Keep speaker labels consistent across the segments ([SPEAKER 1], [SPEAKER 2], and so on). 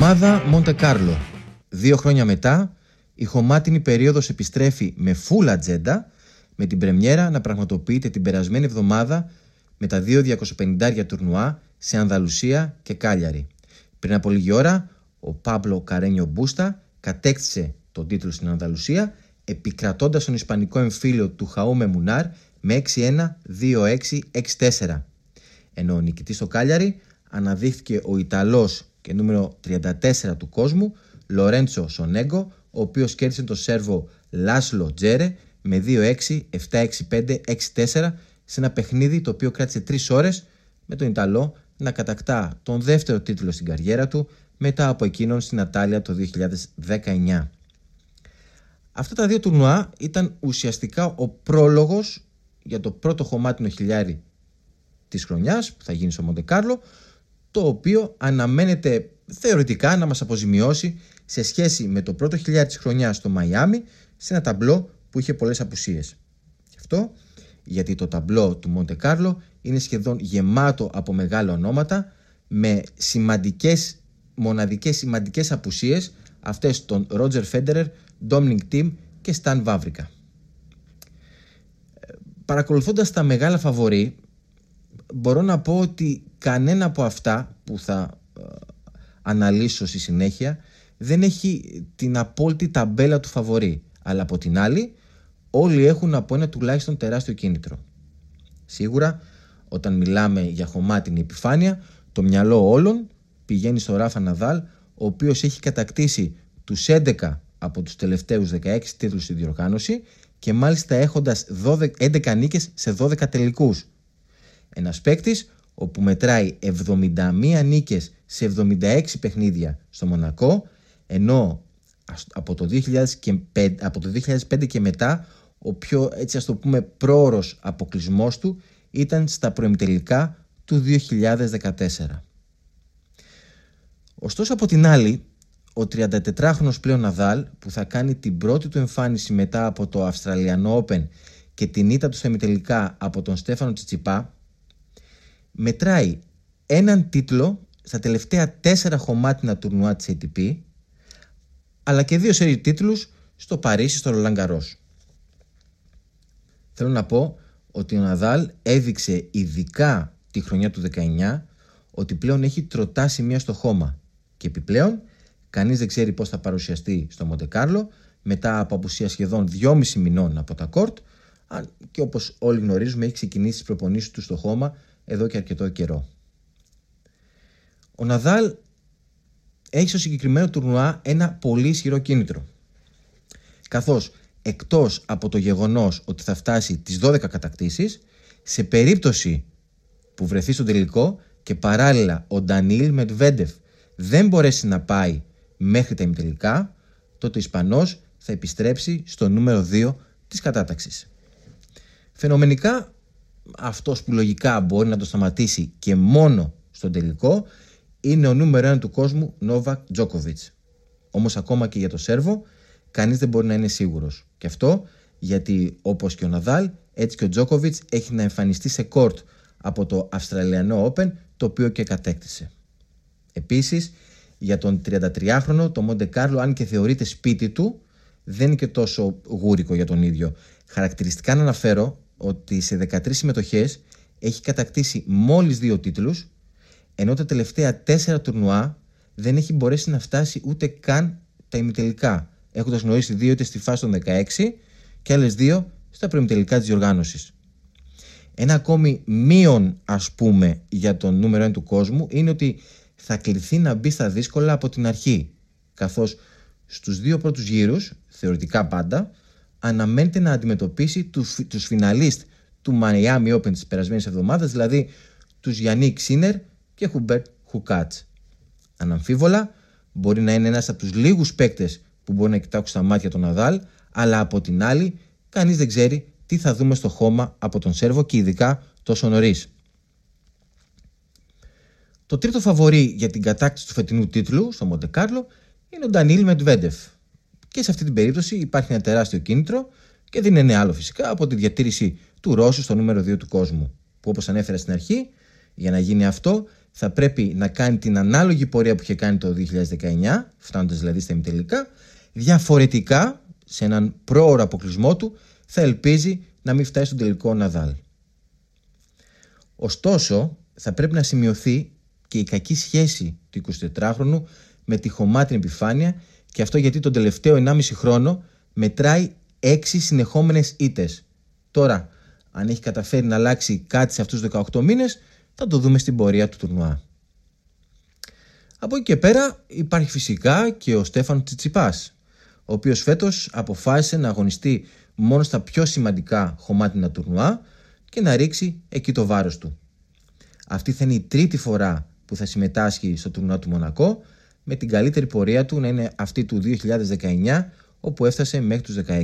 [SPEAKER 1] Εβδομάδα Μοντε Κάρλο. Δύο χρόνια μετά, η χωμάτινη περίοδος επιστρέφει με φούλα ατζέντα, με την πρεμιέρα να πραγματοποιείται την περασμένη εβδομάδα με τα δύο 250 τουρνουά σε Ανδαλουσία και Κάλιαρη. Πριν από λίγη ώρα, ο Πάμπλο Καρένιο Μπούστα κατέκτησε τον τίτλο στην Ανδαλουσία, επικρατώντας τον Ισπανικό εμφύλιο του Χαούμε Μουνάρ με 6-1, 2-6, 6-4. Ενώ ο νικητής στο Κάλιαρη αναδείχθηκε ο Ιταλός και νούμερο 34 του κόσμου, Λορέντσο Σονέγκο, ο οποίος κέρδισε τον Σέρβο Λάσλο Τζέρε με 2-6, 7-6-5, 6-4 σε ένα παιχνίδι το οποίο κράτησε 3 ώρες με τον Ιταλό να κατακτά τον δεύτερο τίτλο στην καριέρα του μετά από εκείνον στην Ατάλια το 2019. Αυτά τα δύο τουρνουά ήταν ουσιαστικά ο πρόλογος για το πρώτο χωμάτινο χιλιάρι της χρονιάς που θα γίνει στο Μοντεκάρλο το οποίο αναμένεται θεωρητικά να μας αποζημιώσει σε σχέση με το πρώτο χιλιάρι της χρονιάς στο Μαϊάμι σε ένα ταμπλό που είχε πολλές απουσίες. Γι' αυτό γιατί το ταμπλό του Μοντε Κάρλο είναι σχεδόν γεμάτο από μεγάλα ονόματα με σημαντικές, μοναδικές σημαντικές απουσίες αυτές των Ρότζερ Φέντερερ, Ντόμινγκ Τιμ και Σταν Βάβρικα. Παρακολουθώντας τα μεγάλα φαβορή μπορώ να πω ότι κανένα από αυτά που θα ε, αναλύσω στη συνέχεια δεν έχει την απόλυτη ταμπέλα του φαβορή. Αλλά από την άλλη όλοι έχουν από ένα τουλάχιστον τεράστιο κίνητρο. Σίγουρα όταν μιλάμε για χωμάτινη επιφάνεια το μυαλό όλων πηγαίνει στο Ράφα Ναδάλ ο οποίος έχει κατακτήσει τους 11 από τους τελευταίους 16 τίτλους στη διοργάνωση και μάλιστα έχοντας 12, 11 νίκες σε 12 τελικούς. Ένας παίκτης όπου μετράει 71 νίκες σε 76 παιχνίδια στο Μονακό ενώ από το 2005, από το 2005 και μετά ο πιο έτσι ας το πούμε πρόωρος αποκλεισμός του ήταν στα προεμιτελικά του 2014. Ωστόσο από την άλλη, ο 34χρονος πλέον Ναδάλ που θα κάνει την πρώτη του εμφάνιση μετά από το Αυστραλιανό Open και την ήττα του στα ημιτελικά από τον Στέφανο Τσιτσιπά μετράει έναν τίτλο στα τελευταία τέσσερα χωμάτινα τουρνουά της ATP αλλά και δύο σερί τίτλους στο Παρίσι στο Ρολαγκαρός. Θέλω να πω ότι ο Ναδάλ έδειξε ειδικά τη χρονιά του 19 ότι πλέον έχει τροτά σημεία στο χώμα και επιπλέον κανείς δεν ξέρει πώς θα παρουσιαστεί στο Μοντεκάρλο μετά από απουσία σχεδόν 2,5 μηνών από τα κόρτ και όπως όλοι γνωρίζουμε έχει ξεκινήσει τις προπονήσεις του στο χώμα εδώ και αρκετό καιρό. Ο Ναδάλ έχει στο συγκεκριμένο τουρνουά ένα πολύ ισχυρό κίνητρο. Καθώς εκτός από το γεγονός ότι θα φτάσει τις 12 κατακτήσεις, σε περίπτωση που βρεθεί στο τελικό και παράλληλα ο Ντανίλ Μετβέντεφ δεν μπορέσει να πάει μέχρι τα ημιτελικά, τότε ο Ισπανός θα επιστρέψει στο νούμερο 2 της κατάταξης. Φαινομενικά αυτός που λογικά μπορεί να το σταματήσει και μόνο στον τελικό είναι ο νούμερο 1 του κόσμου Νόβακ Τζόκοβιτς. Όμως ακόμα και για το Σέρβο κανείς δεν μπορεί να είναι σίγουρος. Και αυτό γιατί όπως και ο Ναδάλ έτσι και ο Τζόκοβιτς έχει να εμφανιστεί σε κόρτ από το Αυστραλιανό Open το οποίο και κατέκτησε. Επίσης για τον 33χρονο το Μοντε Κάρλο αν και θεωρείται σπίτι του δεν είναι και τόσο γούρικο για τον ίδιο. Χαρακτηριστικά να αναφέρω ότι σε 13 συμμετοχές έχει κατακτήσει μόλις δύο τίτλους ενώ τα τελευταία τέσσερα τουρνουά δεν έχει μπορέσει να φτάσει ούτε καν τα ημιτελικά έχοντας γνωρίσει δύο είτε στη φάση των 16 και άλλες δύο στα προημιτελικά της διοργάνωσης. Ένα ακόμη μείον ας πούμε για τον νούμερο 1 του κόσμου είναι ότι θα κληθεί να μπει στα δύσκολα από την αρχή καθώς στους δύο πρώτους γύρους, θεωρητικά πάντα, αναμένεται να αντιμετωπίσει τους, τους φιναλίστ του Miami Open της περασμένης εβδομάδας, δηλαδή τους Γιάννη Σίνερ και Χουμπέρτ Χούρκατς. Αναμφίβολα, μπορεί να είναι ένας από τους λίγους παίκτες που μπορεί να κοιτάξουν στα μάτια τον Ναδάλ, αλλά από την άλλη, κανείς δεν ξέρει τι θα δούμε στο χώμα από τον Σέρβο και ειδικά τόσο νωρίς. Το τρίτο φαβορή για την κατάκτηση του φετινού τίτλου στο Μοντεκάρλο είναι ο Ντανίλ Μεντβέντεφ, και σε αυτή την περίπτωση υπάρχει ένα τεράστιο κίνητρο και δεν είναι άλλο φυσικά από τη διατήρηση του Ρώσου στο νούμερο 2 του κόσμου. Που όπως ανέφερα στην αρχή, για να γίνει αυτό θα πρέπει να κάνει την ανάλογη πορεία που είχε κάνει το 2019, φτάνοντας δηλαδή στα ημιτελικά, διαφορετικά σε έναν πρόωρο αποκλεισμό του θα ελπίζει να μην φτάσει στον τελικό Ναδάλ. Ωστόσο, θα πρέπει να σημειωθεί και η κακή σχέση του 24χρονου με τη χωμάτινη επιφάνεια και αυτό γιατί τον τελευταίο 1,5 χρόνο μετράει 6 συνεχόμενες ήτες. Τώρα, αν έχει καταφέρει να αλλάξει κάτι σε αυτούς τους 18 μήνες, θα το δούμε στην πορεία του τουρνουά. Από εκεί και πέρα υπάρχει φυσικά και ο Στέφαν Τσιτσιπάς, ο οποίος φέτος αποφάσισε να αγωνιστεί μόνο στα πιο σημαντικά χωμάτινα τουρνουά και να ρίξει εκεί το βάρος του. Αυτή θα είναι η τρίτη φορά που θα συμμετάσχει στο τουρνουά του Μονακό με την καλύτερη πορεία του να είναι αυτή του 2019 όπου έφτασε μέχρι τους 16.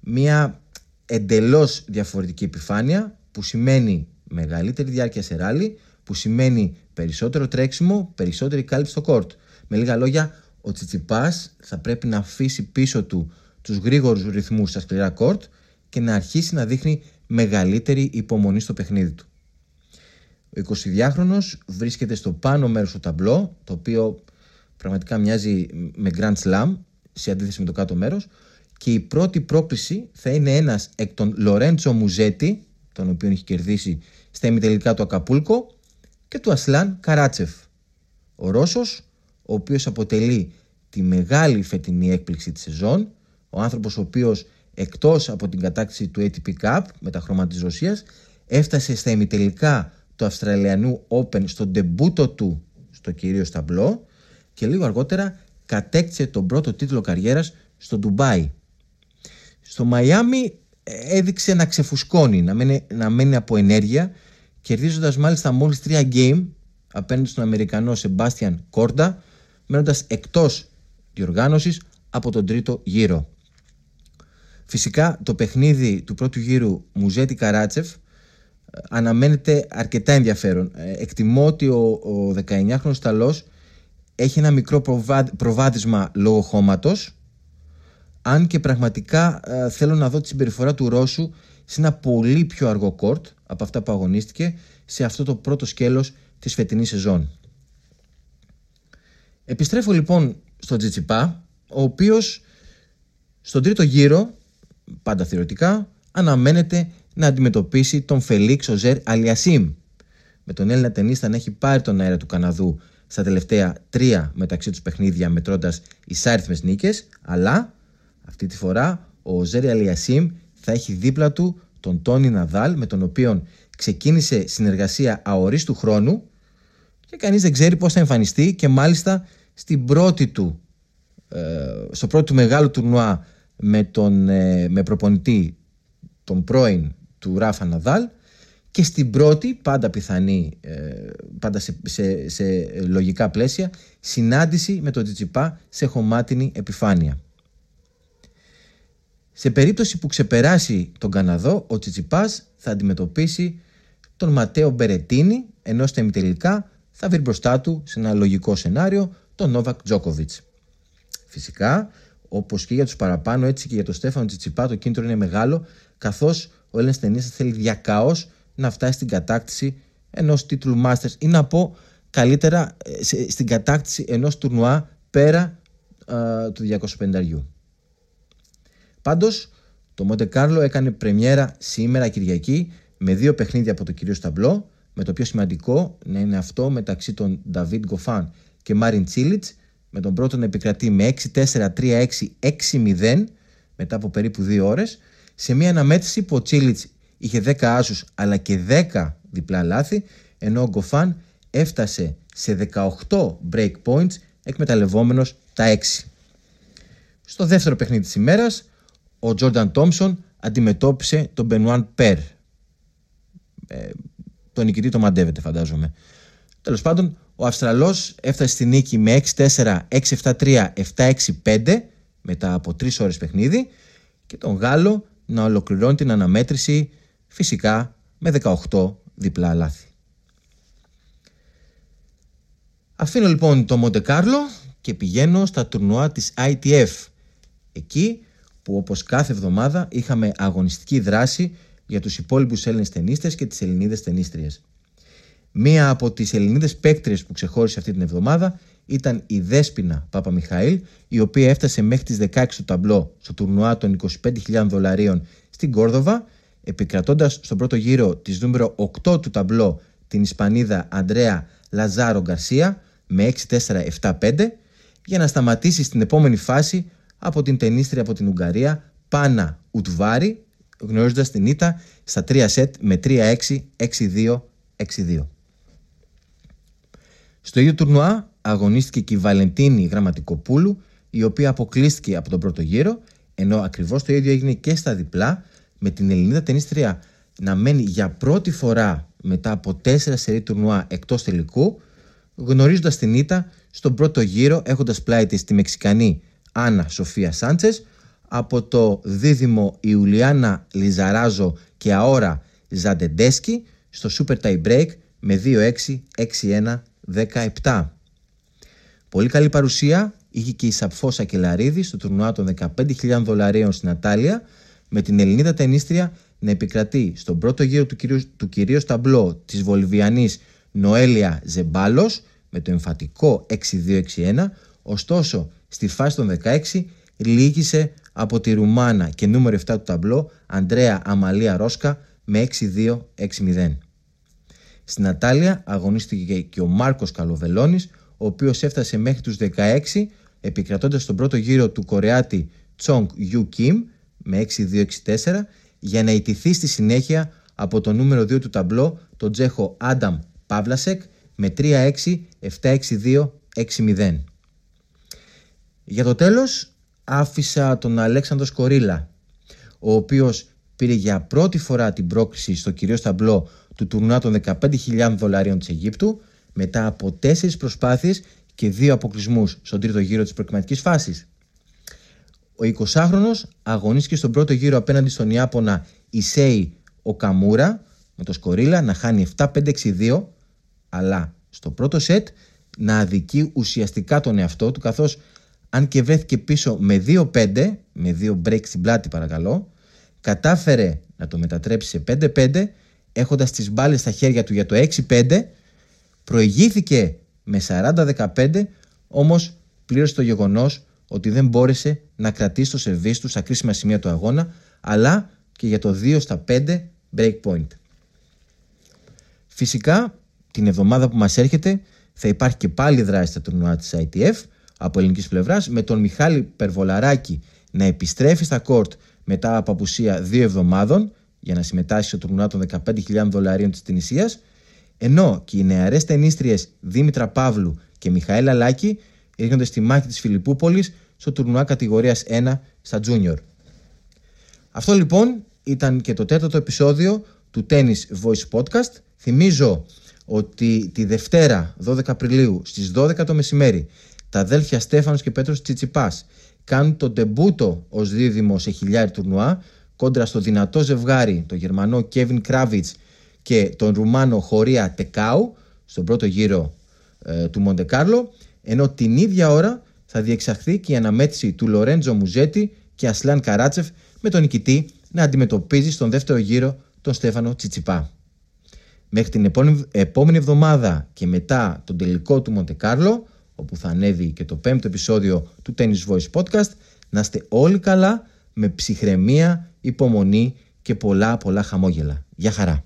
[SPEAKER 1] Μία εντελώς διαφορετική επιφάνεια που σημαίνει μεγαλύτερη διάρκεια σε ράλι, που σημαίνει περισσότερο τρέξιμο, περισσότερη κάλυψη στο κόρτ. Με λίγα λόγια, ο Τσιτσιπάς θα πρέπει να αφήσει πίσω του τους γρήγορους ρυθμούς στα σκληρά κόρτ και να αρχίσει να δείχνει μεγαλύτερη υπομονή στο παιχνίδι του. Ο 22χρονος βρίσκεται στο πάνω μέρος του ταμπλό, το οποίο πραγματικά μοιάζει με Grand Slam σε αντίθεση με το κάτω μέρος και η πρώτη πρόκληση θα είναι ένας εκ των Λορέντσο Μουζέτη, τον οποίο έχει κερδίσει στα ημιτελικά του Ακαπούλκο και του Ασλάν Καράτσεφ. Ο Ρώσος, ο οποίος αποτελεί τη μεγάλη φετινή έκπληξη της σεζόν, ο άνθρωπος ο οποίος εκτός από την κατάκτηση του ATP Cup με τα χρώματα της Ρωσίας έφτασε στα ημιτελικά του Αυστραλιανού Open στο ντεμπούτο του στο κυρίως ταμπλό και λίγο αργότερα κατέκτησε τον πρώτο τίτλο καριέρας στο Ντουμπάι. Στο Μαϊάμι έδειξε να ξεφουσκώνει, να μένει, να μένει από ενέργεια κερδίζοντας μάλιστα μόλις τρία game απέναντι στον Αμερικανό Σεμπάστιαν Κόρντα μένοντας εκτός διοργάνωσης από τον τρίτο γύρο. Φυσικά το παιχνίδι του πρώτου γύρου Μουζέτη Καράτσεφ ε, αναμένεται αρκετά ενδιαφέρον. Ε, εκτιμώ ότι ο, ο 19χρονος Ιταλός έχει ένα μικρό προβάδισμα λόγω χώματος αν και πραγματικά ε, θέλω να δω τη συμπεριφορά του Ρώσου σε ένα πολύ πιο αργό κόρτ από αυτά που αγωνίστηκε σε αυτό το πρώτο σκέλος της φετινής σεζόν. Επιστρέφω λοιπόν στον Τζιτσιπά, ο οποίος στον τρίτο γύρο, πάντα θεωρητικά, αναμένεται να αντιμετωπίσει τον Φελίξ Οζέρ Αλιασίμ. Με τον Έλληνα ταινίστα να έχει πάρει τον αέρα του Καναδού στα τελευταία τρία μεταξύ τους παιχνίδια μετρώντας εισάριθμες νίκες, αλλά αυτή τη φορά ο Οζέρ Αλιασίμ θα έχει δίπλα του τον Τόνι Ναδάλ με τον οποίο ξεκίνησε συνεργασία αορίστου χρόνου και κανείς δεν ξέρει πώς θα εμφανιστεί και μάλιστα στην πρώτη του, ε, στο πρώτο του μεγάλο τουρνουά με, τον, ε, με προπονητή τον πρώην του Ράφα Ναδάλ και στην πρώτη, πάντα πιθανή, ε, πάντα σε, σε, σε, λογικά πλαίσια, συνάντηση με τον Τζιτσιπά σε χωμάτινη επιφάνεια. Σε περίπτωση που ξεπεράσει τον Καναδό, ο Τσιτσιπάς θα αντιμετωπίσει τον Ματέο Μπερετίνη, ενώ στα ημιτελικά θα βρει μπροστά του σε ένα λογικό σενάριο τον Νόβακ Τζόκοβιτς. Φυσικά, όπως και για τους παραπάνω, έτσι και για τον Στέφανο Τσιτσιπά, το κίνητρο είναι μεγάλο, καθώς ο Έλληνας ταινίστας θέλει διακάω να φτάσει στην κατάκτηση ενός τίτλου Masters ή να πω καλύτερα ε, στην κατάκτηση ενός τουρνουά πέρα του 250 Πάντως, το Μοντε Κάρλο έκανε πρεμιέρα σήμερα Κυριακή με δύο παιχνίδια από το κυρίως ταμπλό, με το πιο σημαντικό να είναι αυτό μεταξύ των Νταβίτ Γκοφάν και Μάριν Τσίλιτ, με τον πρώτο να επικρατεί με 6-4-3-6-6-0 μετά από περίπου δύο ώρες, σε μια αναμέτρηση που ο Τσίλιτ είχε 10 άσους αλλά και 10 διπλά λάθη, ενώ ο Γκοφάν έφτασε σε 18 break points εκμεταλλευόμενος τα 6. Στο δεύτερο παιχνίδι της ημέρας, ο Τζόρνταν Τόμσον αντιμετώπισε τον Μπενουάν Περ. Ε, τον νικητή το μαντεύεται φαντάζομαι. Τέλος πάντων, ο Αυστραλός έφτασε στη νίκη με 6-4, 6-7-3, 7-6-5 μετά από 3 ώρες παιχνίδι και τον Γάλλο να ολοκληρώνει την αναμέτρηση φυσικά με 18 διπλά λάθη. Αφήνω λοιπόν το Μοντε Κάρλο και πηγαίνω στα τουρνουά της ITF. Εκεί που όπως κάθε εβδομάδα είχαμε αγωνιστική δράση για τους υπόλοιπους Έλληνες ταινίστες και τις Ελληνίδες ταινίστριες. Μία από τις Ελληνίδες παίκτριες που ξεχώρισε αυτή την εβδομάδα ήταν η Δέσποινα Παπα-Μιχαήλ, η οποία έφτασε μέχρι τις 16 του ταμπλό στο τουρνουά των 25.000 δολαρίων στην Κόρδοβα, επικρατώντας στον πρώτο γύρο της νούμερο 8 του ταμπλό την Ισπανίδα Αντρέα Λαζάρο Γκαρσία με 6-4-7-5 για να σταματήσει στην επόμενη φάση από την τενίστρια από την Ουγγαρία Πάνα Ουτβάρη γνωρίζοντας την ήττα στα 3 σετ με 3-6, 6-2, 6-2. Στο ίδιο τουρνουά αγωνίστηκε και η Βαλεντίνη Γραμματικοπούλου η οποία αποκλείστηκε από τον πρώτο γύρο ενώ ακριβώς το ίδιο έγινε και στα διπλά με την Ελληνίδα τενίστρια να μένει για πρώτη φορά μετά από τέσσερα σερή τουρνουά εκτός τελικού γνωρίζοντας την ήττα στον πρώτο γύρο έχοντας πλάι της τη Μεξικανή Άννα Σοφία Σάντσες από το δίδυμο Ιουλιάνα Λιζαράζο και Αόρα Ζαντεντέσκι στο Super Tie Break με 2-6, 6-1, 17. Πολύ καλή παρουσία είχε και η Σαπφόσα Κελαρίδη στο τουρνουά των 15.000 δολαρίων στην Ατάλια με την Ελληνίδα τενίστρια να επικρατεί στον πρώτο γύρο του κυρίου, του κυρίου σταμπλό της Βολιβιανής Νοέλια Ζεμπάλος με το εμφατικό 6-2-6-1 ωστόσο στη φάση των 16 λύγησε από τη Ρουμάνα και νούμερο 7 του ταμπλό Αντρέα Αμαλία Ρόσκα με 6-2-6-0. Στην Ατάλια αγωνίστηκε και ο Μάρκος Καλοβελώνης ο οποίος έφτασε μέχρι τους 16 επικρατώντας τον πρώτο γύρο του Κορεάτη Τσόγκ Ιου Κιμ με 6-2-6-4 για να ιτηθεί στη συνέχεια από το νούμερο 2 του ταμπλό τον Τζέχο Άνταμ Παύλασεκ με 3-6, 7-6-2, 6-0. Για το τέλος άφησα τον Αλέξανδρο Σκορίλα, ο οποίος πήρε για πρώτη φορά την πρόκληση στο κυρίως ταμπλό του τουρνουά των 15.000 δολαρίων της Αιγύπτου μετά από τέσσερις προσπάθειες και δύο αποκλεισμούς στον τρίτο γύρο της προκριματικής φάσης. Ο 20χρονος αγωνίστηκε στον πρώτο γύρο απέναντι στον Ιάπωνα Ισέη Οκαμούρα με το Σκορίλα να χάνει 7-5-6-2 αλλά στο πρώτο σετ να αδικεί ουσιαστικά τον εαυτό του καθώς αν και βρέθηκε πίσω με 2-5, με 2 break στην πλάτη παρακαλώ, κατάφερε να το μετατρέψει σε 5-5, έχοντας τις μπάλες στα χέρια του για το 6-5, προηγήθηκε με 40-15, όμως πλήρωσε το γεγονός ότι δεν μπόρεσε να κρατήσει το σερβίς του στα κρίσιμα σημεία του αγώνα, αλλά και για το 2 στα 5 break point. Φυσικά, την εβδομάδα που μας έρχεται θα υπάρχει και πάλι δράση στα τουρνουά της ITF, από ελληνικής πλευράς, με τον Μιχάλη Περβολαράκη να επιστρέφει στα κόρτ μετά από απουσία δύο εβδομάδων για να συμμετάσχει στο τουρνουά των 15.000 δολαρίων της Τινησίας, ενώ και οι νεαρές ταινίστριες Δήμητρα Παύλου και Μιχαέλα Λάκη έρχονται στη μάχη της Φιλιππούπολης στο τουρνουά κατηγορίας 1 στα Junior. Αυτό λοιπόν ήταν και το τέταρτο επεισόδιο του Tennis Voice Podcast. Θυμίζω ότι τη Δευτέρα 12 Απριλίου στις 12 το μεσημέρι τα αδέλφια Στέφανος και Πέτρος Τσιτσιπάς κάνουν τον τεμπούτο ως δίδυμο σε χιλιάρι τουρνουά κόντρα στο δυνατό ζευγάρι τον Γερμανό Κέβιν Κράβιτς και τον Ρουμάνο Χωρία Τεκάου στον πρώτο γύρο ε, του Μοντεκάρλο ενώ την ίδια ώρα θα διεξαχθεί και η αναμέτρηση του Λορέντζο Μουζέτη και Ασλάν Καράτσεφ με τον νικητή να αντιμετωπίζει στον δεύτερο γύρο τον Στέφανο Τσιτσιπά. Μέχρι την επόμενη εβδομάδα και μετά τον τελικό του Μοντεκάρλο όπου θα ανέβει και το πέμπτο επεισόδιο του Tennis Voice Podcast. Να είστε όλοι καλά, με ψυχραιμία, υπομονή και πολλά πολλά χαμόγελα. Γεια χαρά!